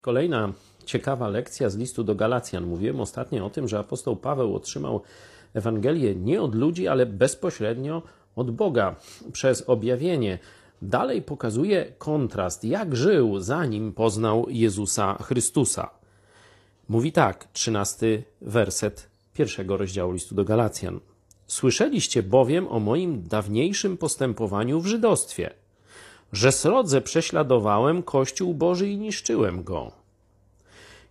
Kolejna ciekawa lekcja z listu do Galacjan. Mówiłem ostatnio o tym, że apostoł Paweł otrzymał Ewangelię nie od ludzi, ale bezpośrednio od Boga przez objawienie. Dalej pokazuje kontrast, jak żył, zanim poznał Jezusa Chrystusa. Mówi tak, trzynasty werset pierwszego rozdziału listu do Galacjan. Słyszeliście bowiem o moim dawniejszym postępowaniu w żydostwie, że srodze prześladowałem Kościół Boży i niszczyłem go,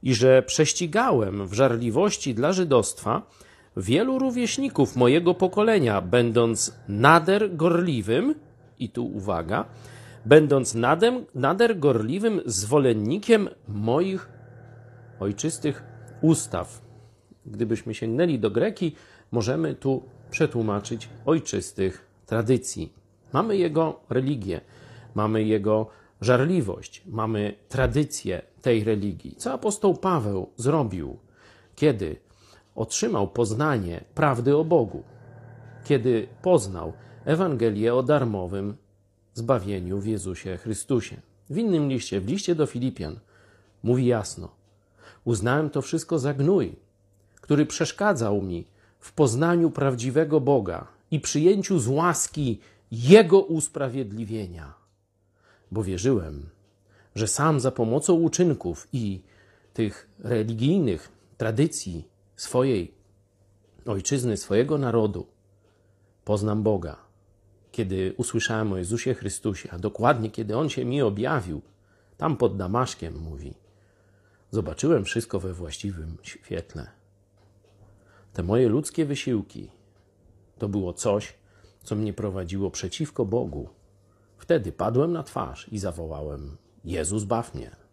i że prześcigałem w żarliwości dla żydostwa wielu rówieśników mojego pokolenia, będąc nader gorliwym, i tu uwaga, będąc nadem, nader gorliwym zwolennikiem moich ojczystych ustaw. Gdybyśmy sięgnęli do greki, możemy tu przetłumaczyć ojczystych tradycji. Mamy jego religię, mamy jego żarliwość, mamy tradycję tej religii. Co apostoł Paweł zrobił, kiedy otrzymał poznanie prawdy o Bogu, kiedy poznał Ewangelię o darmowym zbawieniu w Jezusie Chrystusie. W innym liście, w liście do Filipian, mówi jasno: Uznałem to wszystko za gnój, który przeszkadzał mi w poznaniu prawdziwego Boga i przyjęciu z łaski Jego usprawiedliwienia, bo wierzyłem, że sam za pomocą uczynków i tych religijnych tradycji swojej ojczyzny, swojego narodu poznam Boga. Kiedy usłyszałem o Jezusie Chrystusie, a dokładnie kiedy On się mi objawił, tam pod Damaszkiem mówi, zobaczyłem wszystko we właściwym świetle. Te moje ludzkie wysiłki to było coś, co mnie prowadziło przeciwko Bogu. Wtedy padłem na twarz i zawołałem: Jezus, baw mnie.